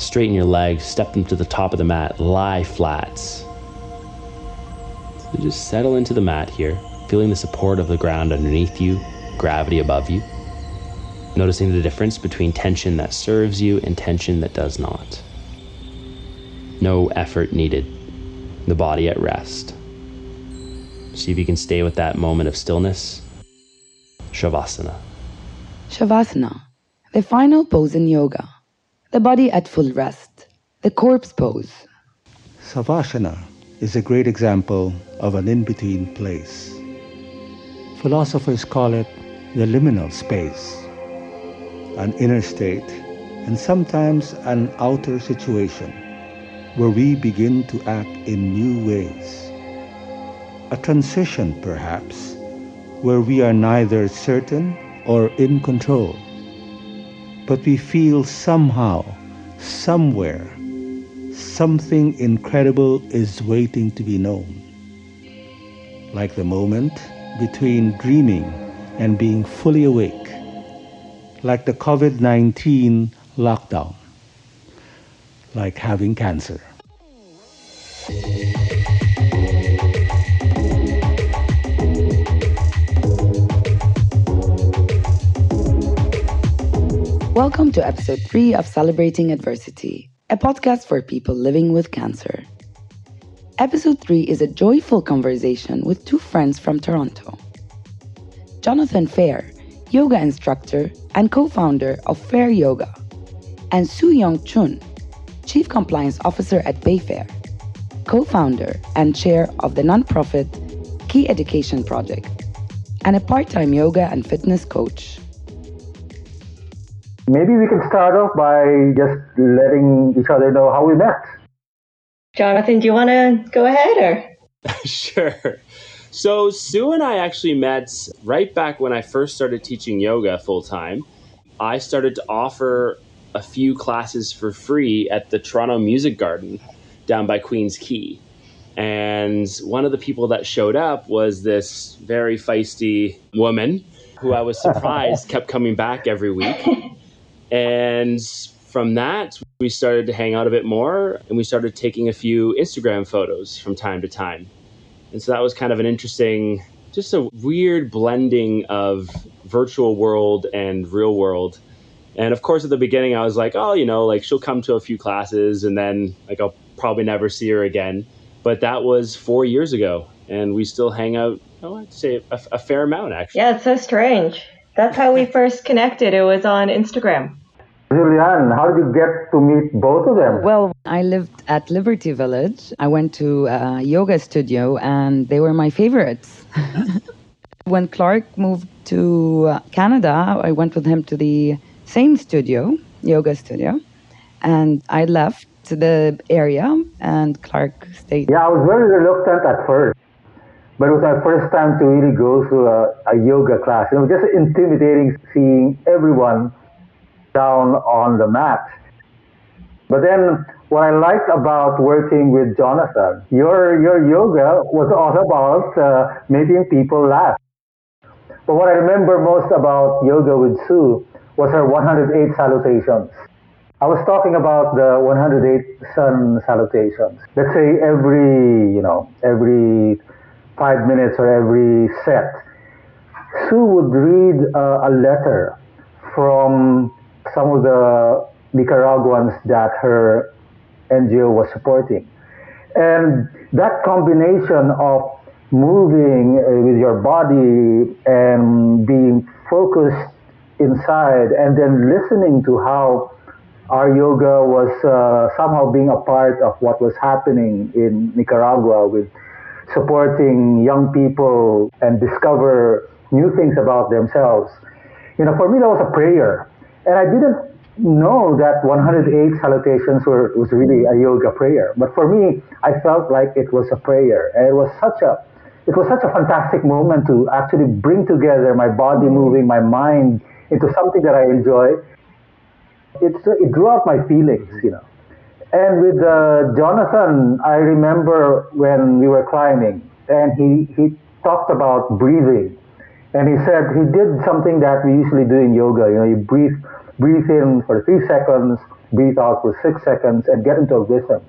Straighten your legs, step them to the top of the mat, lie flat. So just settle into the mat here, feeling the support of the ground underneath you, gravity above you. Noticing the difference between tension that serves you and tension that does not. No effort needed, the body at rest. See if you can stay with that moment of stillness. Shavasana. Shavasana, the final pose in yoga. The body at full rest, the corpse pose. Savasana is a great example of an in between place. Philosophers call it the liminal space, an inner state, and sometimes an outer situation where we begin to act in new ways. A transition, perhaps, where we are neither certain or in control, but we feel somehow, somewhere, something incredible is waiting to be known. Like the moment between dreaming and being fully awake, like the COVID 19 lockdown, like having cancer. Welcome to episode 3 of Celebrating Adversity, a podcast for people living with cancer. Episode 3 is a joyful conversation with two friends from Toronto. Jonathan Fair, yoga instructor and co founder of Fair Yoga, and Soo Young Chun, Chief Compliance Officer at Bayfair, co founder and chair of the nonprofit Key Education Project, and a part time yoga and fitness coach. Maybe we can start off by just letting each other know how we met. Jonathan, do you want to go ahead or? sure. So, Sue and I actually met right back when I first started teaching yoga full time. I started to offer a few classes for free at the Toronto Music Garden down by Queen's Quay. And one of the people that showed up was this very feisty woman who I was surprised kept coming back every week. And from that, we started to hang out a bit more and we started taking a few Instagram photos from time to time. And so that was kind of an interesting, just a weird blending of virtual world and real world. And of course, at the beginning, I was like, oh, you know, like she'll come to a few classes and then like I'll probably never see her again. But that was four years ago. And we still hang out, oh, I'd say a, a fair amount, actually. Yeah, it's so strange. That's how we first connected. It was on Instagram. Julianne, how did you get to meet both of them? Well, I lived at Liberty Village. I went to a yoga studio and they were my favorites. when Clark moved to uh, Canada, I went with him to the same studio, yoga studio, and I left the area and Clark stayed. Yeah, I was very reluctant at first. But it was my first time to really go to a, a yoga class. It was just intimidating seeing everyone down on the mat. But then what I liked about working with Jonathan, your, your yoga was all about uh, making people laugh. But what I remember most about yoga with Sue was her 108 salutations. I was talking about the 108 sun salutations. Let's say every, you know, every five minutes or every set, Sue would read uh, a letter from some of the Nicaraguans that her NGO was supporting. And that combination of moving uh, with your body and being focused inside and then listening to how our yoga was uh, somehow being a part of what was happening in Nicaragua with supporting young people and discover new things about themselves. You know, for me, that was a prayer. And I didn't know that 108 salutations were was really a yoga prayer. But for me, I felt like it was a prayer. And it was such a it was such a fantastic moment to actually bring together my body moving, my mind into something that I enjoy. It's, it drew out my feelings, you know. And with uh, Jonathan, I remember when we were climbing, and he, he talked about breathing. And he said he did something that we usually do in yoga. You know, you breathe breathe in for three seconds breathe out for six seconds, and get into a rhythm.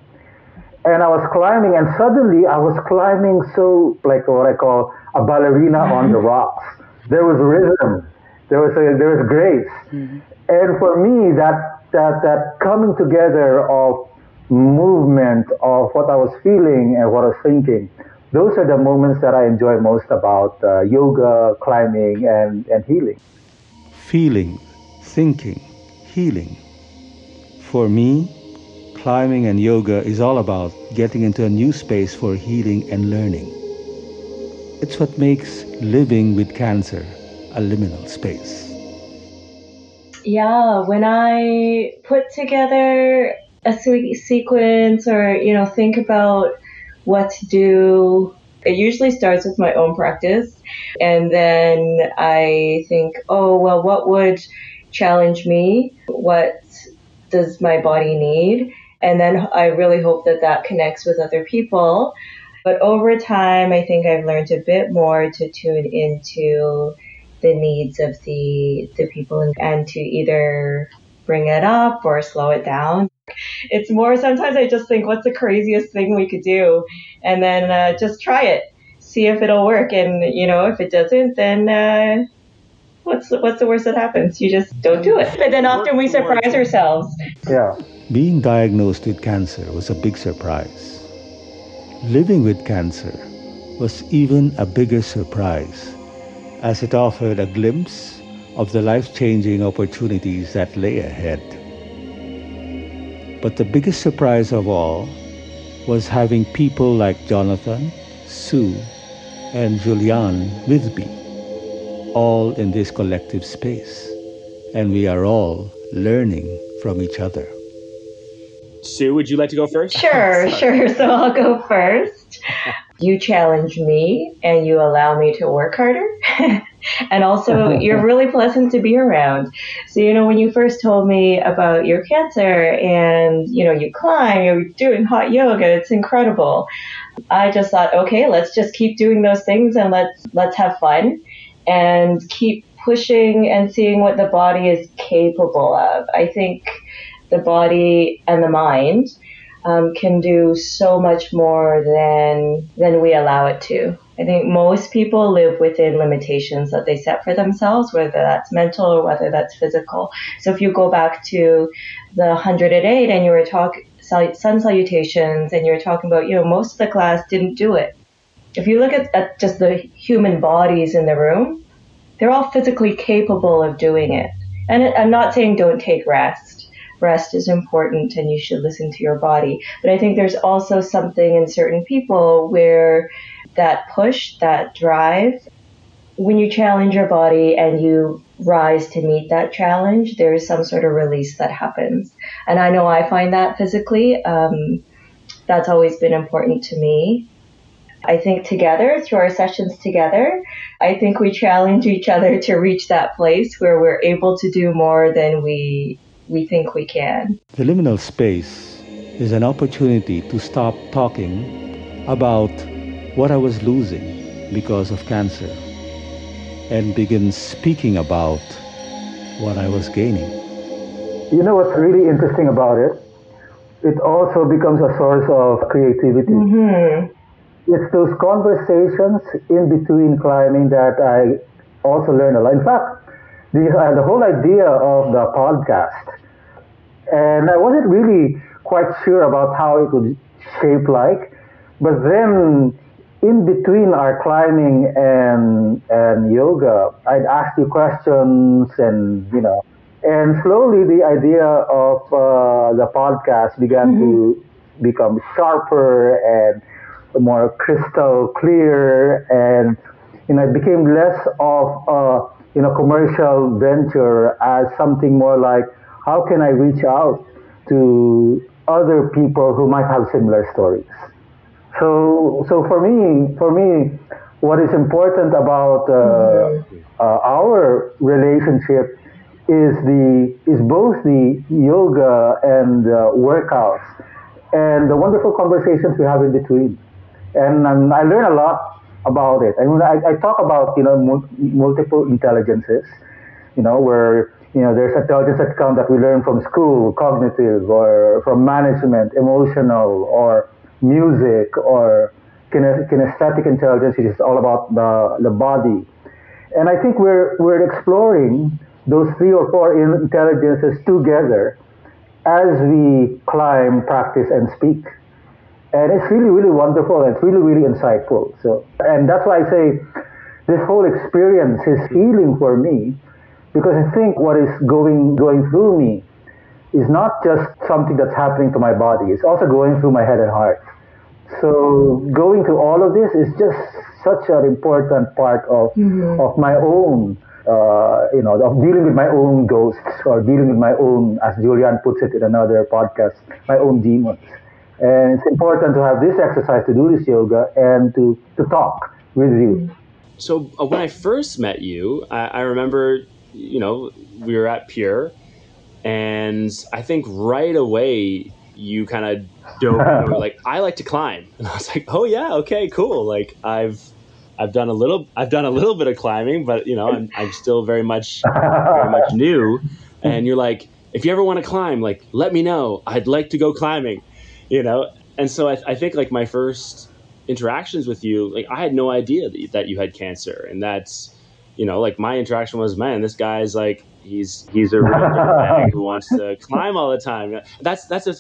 And I was climbing, and suddenly I was climbing so like what I call a ballerina on the rocks. There was rhythm, there was a, there was grace, mm-hmm. and for me that that that coming together of movement of what I was feeling and what I was thinking. Those are the moments that I enjoy most about uh, yoga, climbing, and, and healing. Feeling, thinking, healing. For me, climbing and yoga is all about getting into a new space for healing and learning. It's what makes living with cancer a liminal space. Yeah, when I put together a sequence or, you know, think about what to do. It usually starts with my own practice. And then I think, oh, well, what would challenge me? What does my body need? And then I really hope that that connects with other people. But over time, I think I've learned a bit more to tune into the needs of the the people and to either bring it up or slow it down. It's more sometimes I just think, what's the craziest thing we could do? And then uh, just try it, see if it'll work. And, you know, if it doesn't, then. Uh, what's what's the worst that happens? You just don't do it. But then often we surprise ourselves. Yeah. Being diagnosed with cancer was a big surprise. Living with cancer was even a bigger surprise as it offered a glimpse of the life changing opportunities that lay ahead. But the biggest surprise of all was having people like Jonathan, Sue, and Julian with me, all in this collective space. And we are all learning from each other. Sue, would you like to go first? Sure, sure. So I'll go first. You challenge me and you allow me to work harder. and also you're really pleasant to be around. So, you know, when you first told me about your cancer and, you know, you climb, you're doing hot yoga, it's incredible. I just thought, okay, let's just keep doing those things and let's let's have fun and keep pushing and seeing what the body is capable of. I think the body and the mind um, can do so much more than than we allow it to. I think most people live within limitations that they set for themselves, whether that's mental or whether that's physical. So if you go back to the 108 and you were talking sun salutations and you were talking about, you know, most of the class didn't do it. If you look at, at just the human bodies in the room, they're all physically capable of doing it. And I'm not saying don't take rest. Rest is important and you should listen to your body. But I think there's also something in certain people where that push, that drive, when you challenge your body and you rise to meet that challenge, there is some sort of release that happens. And I know I find that physically. Um, that's always been important to me. I think together, through our sessions together, I think we challenge each other to reach that place where we're able to do more than we we think we can. The liminal space is an opportunity to stop talking about what I was losing because of cancer and begin speaking about what I was gaining. You know what's really interesting about it? It also becomes a source of creativity. Mm-hmm. It's those conversations in between climbing that I also learn a lot. In fact, the, uh, the whole idea of the podcast, and I wasn't really quite sure about how it would shape like, but then in between our climbing and and yoga, I'd ask you questions and you know, and slowly the idea of uh, the podcast began mm-hmm. to become sharper and more crystal clear, and you know, it became less of a you know commercial venture as something more like how can I reach out to other people who might have similar stories. So, so for me, for me, what is important about uh, uh, our relationship is the is both the yoga and uh, workouts and the wonderful conversations we have in between. And um, I learn a lot about it. I mean, I, I talk about you know multiple intelligences, you know, where you know, there's intelligence that comes that we learn from school, cognitive, or from management, emotional, or music, or kinesthetic intelligence, which is all about the, the body. And I think we're, we're exploring those three or four intelligences together as we climb, practice, and speak. And it's really, really wonderful and it's really, really insightful. So, and that's why I say this whole experience is healing for me because I think what is going, going through me is not just something that's happening to my body, it's also going through my head and heart. So going through all of this is just such an important part of mm-hmm. of my own uh, you know, of dealing with my own ghosts or dealing with my own, as Julian puts it in another podcast, my own demons. And it's important to have this exercise to do this yoga and to, to talk with you. So uh, when I first met you, I, I remember, you know, we were at Pure, and I think right away you kind of dove were like, I like to climb, and I was like, oh yeah, okay, cool. Like I've I've done a little I've done a little bit of climbing, but you know, I'm I'm still very much very much new. And you're like, if you ever want to climb, like let me know. I'd like to go climbing, you know. And so I, I think like my first interactions with you, like I had no idea that, that you had cancer, and that's you know, like my interaction was, man, this guy's like he's he's a real who wants to climb all the time. That's that's a,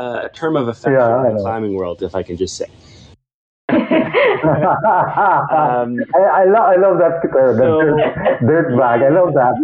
a, a term of affection yeah, in the climbing world, if I can just say. um, I, I, lo- I love that uh, so, dirt, dirt bag. I love that.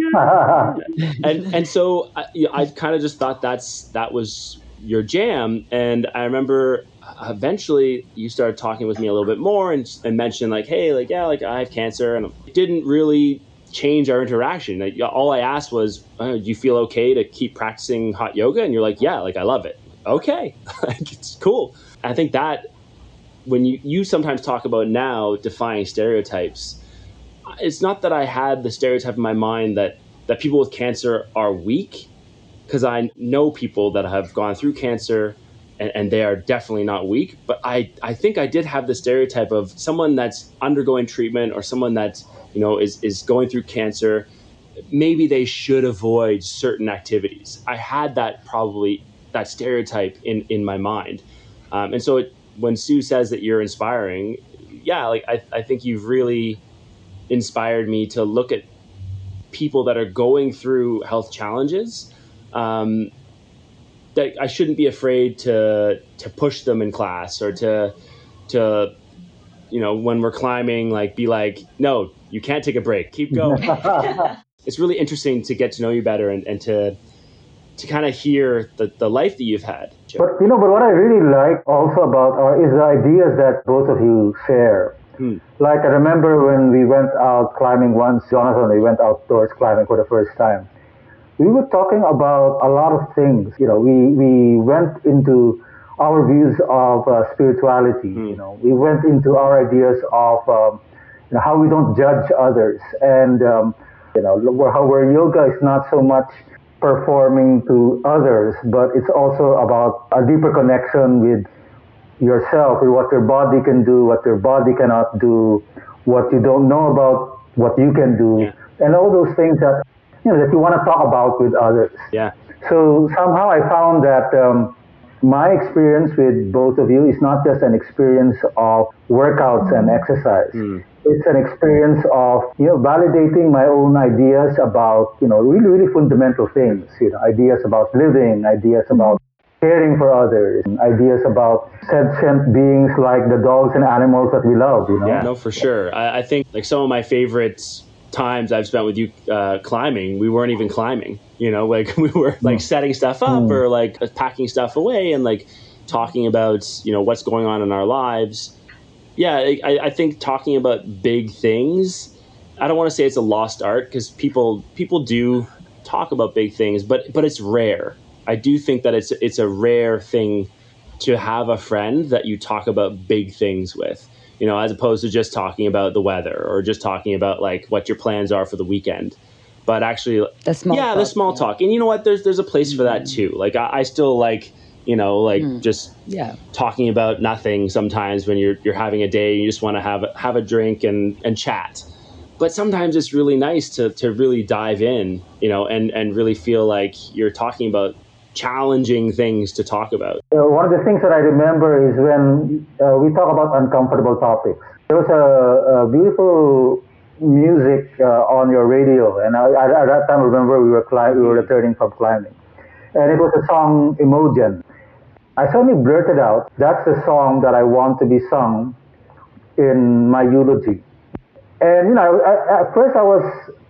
and and so I, I kind of just thought that's that was your jam. And I remember eventually you started talking with me a little bit more and, and mentioned like, hey, like yeah, like I have cancer, and it didn't really change our interaction. Like, all I asked was, oh, do you feel okay to keep practicing hot yoga? And you're like, yeah, like I love it. Okay, it's cool. I think that when you, you sometimes talk about now defying stereotypes, it's not that I had the stereotype in my mind that, that people with cancer are weak, because I know people that have gone through cancer and, and, they are definitely not weak. But I, I think I did have the stereotype of someone that's undergoing treatment or someone that you know is, is going through cancer. Maybe they should avoid certain activities. I had that probably that stereotype in, in my mind. Um, and so it, when Sue says that you're inspiring, yeah, like I, I think you've really inspired me to look at people that are going through health challenges. Um, that I shouldn't be afraid to to push them in class or to to you know when we're climbing like be like no you can't take a break keep going it's really interesting to get to know you better and, and to to kind of hear the, the life that you've had. Joe. But you know, but what I really like also about our is the ideas that both of you share. Hmm. Like I remember when we went out climbing once, Jonathan, we went outdoors climbing for the first time. We were talking about a lot of things. You know, we we went into our views of uh, spirituality. Hmm. You know, we went into our ideas of um, how we don't judge others, and um, you know, how where yoga is not so much performing to others, but it's also about a deeper connection with yourself, with what your body can do, what your body cannot do, what you don't know about, what you can do, yeah. and all those things that you know that you want to talk about with others. Yeah. So somehow I found that um, my experience with both of you is not just an experience of workouts and exercise. Mm. It's an experience of you know validating my own ideas about you know really really fundamental things you know ideas about living ideas about caring for others ideas about sentient beings like the dogs and animals that we love you know? Yeah. No for sure. I, I think like some of my favorite times i've spent with you uh, climbing we weren't even climbing you know like we were like setting stuff up mm. or like packing stuff away and like talking about you know what's going on in our lives yeah, I, I think talking about big things. I don't want to say it's a lost art because people people do talk about big things, but but it's rare. I do think that it's it's a rare thing to have a friend that you talk about big things with, you know, as opposed to just talking about the weather or just talking about like what your plans are for the weekend. But actually, the small yeah, talk, the small yeah. talk, and you know what? There's there's a place for that too. Like I, I still like you know like mm. just yeah talking about nothing sometimes when you're you're having a day and you just want to have have a drink and and chat but sometimes it's really nice to, to really dive in, you know, and, and really feel like you're talking about challenging things to talk about. Uh, one of the things that I remember is when uh, we talk about uncomfortable topics. There was a, a beautiful music uh, on your radio, and I, at that time, I remember we were we were returning from climbing, and it was a song Imogen. I suddenly blurted out, "That's the song that I want to be sung in my eulogy." And you know, I, at first I was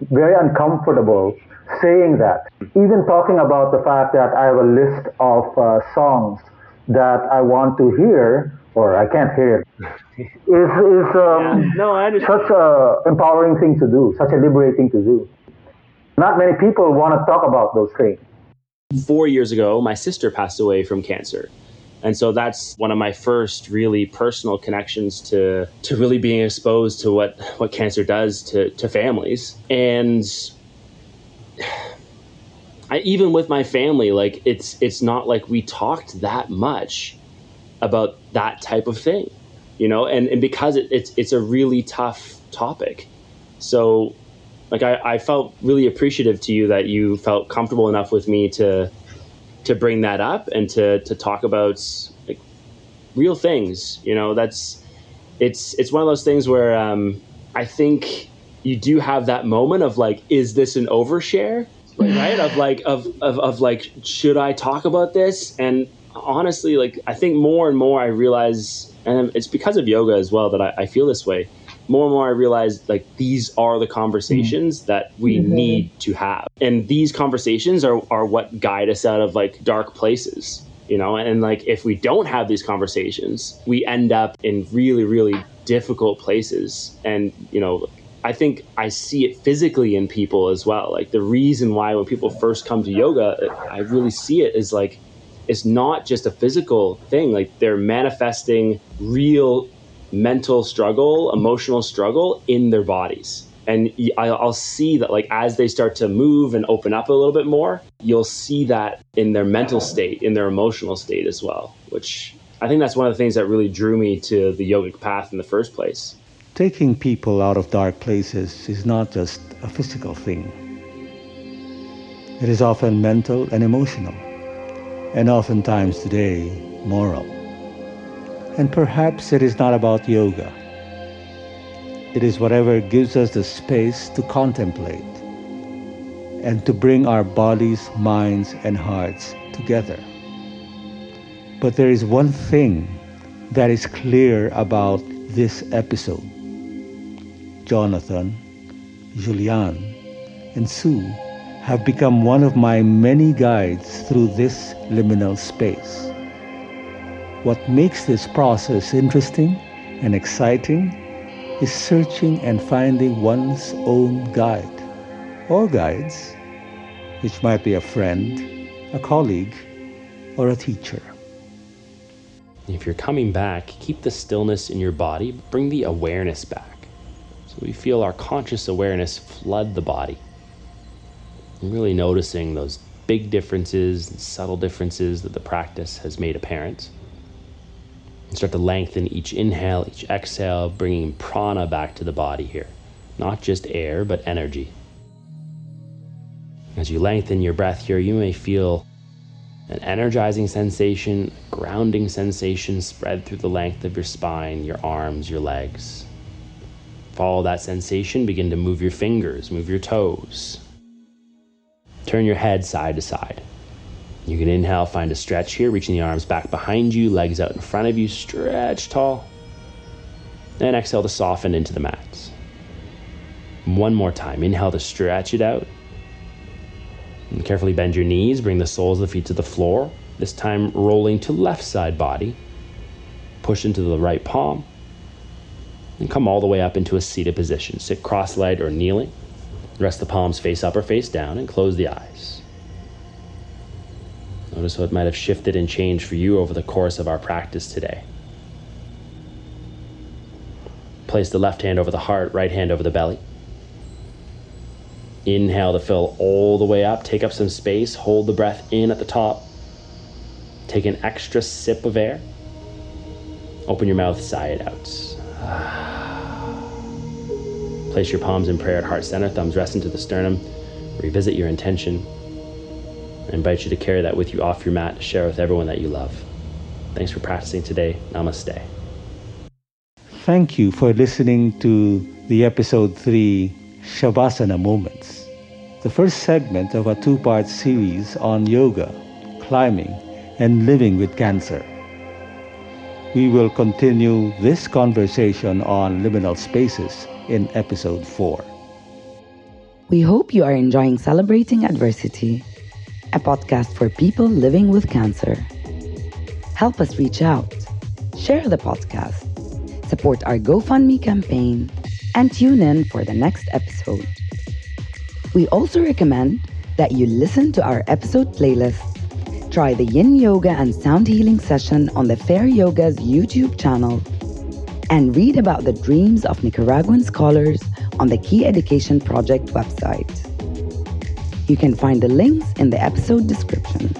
very uncomfortable saying that, even talking about the fact that I have a list of uh, songs that I want to hear or I can't hear it, is, is um, Yeah, no, I such a empowering thing to do, such a liberating to do. Not many people want to talk about those things. four years ago, my sister passed away from cancer. And so that's one of my first really personal connections to, to really being exposed to what, what cancer does to, to families. And I, even with my family, like it's, it's not like we talked that much about that type of thing, you know, and, and because it, it's, it's a really tough topic. So like I, I felt really appreciative to you that you felt comfortable enough with me to to bring that up and to to talk about like real things you know? That's it's it's one of those things where um, i think you do have that moment of like is this an overshare right of like of, of of like should i talk about this and honestly like i think more and more i realize and it's because of yoga as well that i, I feel this way more and more I realize like these are the conversations mm-hmm. that we mm-hmm. need to have. And these conversations are, are what guide us out of like dark places, you know? And, like if we don't have these conversations, we end up in really, really difficult places. And, you know, I think I see it physically in people as well. Like the reason why when people first come to yoga, I really see it is like it's not just a physical thing. Like they're manifesting real mental struggle, emotional struggle in their bodies. And I'll see that, like, as they start to move and open up a little bit more, you'll see that in their mental state, in their emotional state as well, which I think that's one of the things that really drew me to the yogic path in the first place. Taking people out of dark places is not just a physical thing. It is often mental and emotional, and oftentimes today, moral. And perhaps it is not about yoga. It is whatever gives us the space to contemplate and to bring our bodies, minds, and hearts together. But there is one thing that is clear about this episode. Jonathan, Julian, and Sue have become one of my many guides through this liminal space. What makes this process interesting and exciting is searching and finding one's own guide or guides, which might be a friend, a colleague, or a teacher. If you're coming back, keep the stillness in your body, bring the awareness back. We feel our conscious awareness flood the body. Really noticing those big differences and subtle differences that the practice has made apparent. And start to lengthen each inhale, each exhale, bringing prana back to the body here. Not just air, but energy. As you lengthen your breath here, you may feel an energizing sensation, grounding sensation spread through the length of your spine, your arms, your legs. Follow that sensation, begin to move your fingers, move your toes. Turn your head side to side. You can inhale, find a stretch here, reaching the arms back behind you, legs out in front of you, stretch tall. And exhale to soften into the mat. One more time. Inhale to stretch it out. And carefully bend your knees, bring the soles of the feet to the floor. This time rolling to left side body. Push into the right palm. And come all the way up into a seated position. Sit cross legged or kneeling. Rest the palms face up or face down and close the eyes. Notice what might have shifted and changed for you over the course of our practice today. Place the left hand over the heart, right hand over the belly. Inhale to fill all the way up. Take up some space. Hold the breath in at the top. Take an extra sip of air. Open your mouth, sigh it out. Place your palms in prayer at heart center, thumbs rest into the sternum. Revisit your intention. I invite you to carry that with you off your mat to share with everyone that you love. Thanks for practicing today. Namaste. Thank you for listening to the episode 3 Shavasana Moments, the first segment of a two part series on yoga, climbing, and living with cancer. We will continue this conversation on liminal spaces in episode 4. We hope you are enjoying Celebrating Adversity, a podcast for people living with cancer. Help us reach out, share the podcast, support our GoFundMe campaign, and tune in for the next episode. We also recommend that you listen to our episode playlist, try the yin yoga and sound healing session on the Fair Yoga's YouTube channel, and read about the dreams of Nicaraguan scholars on the Key Education Project website. You can find the links in the episode description.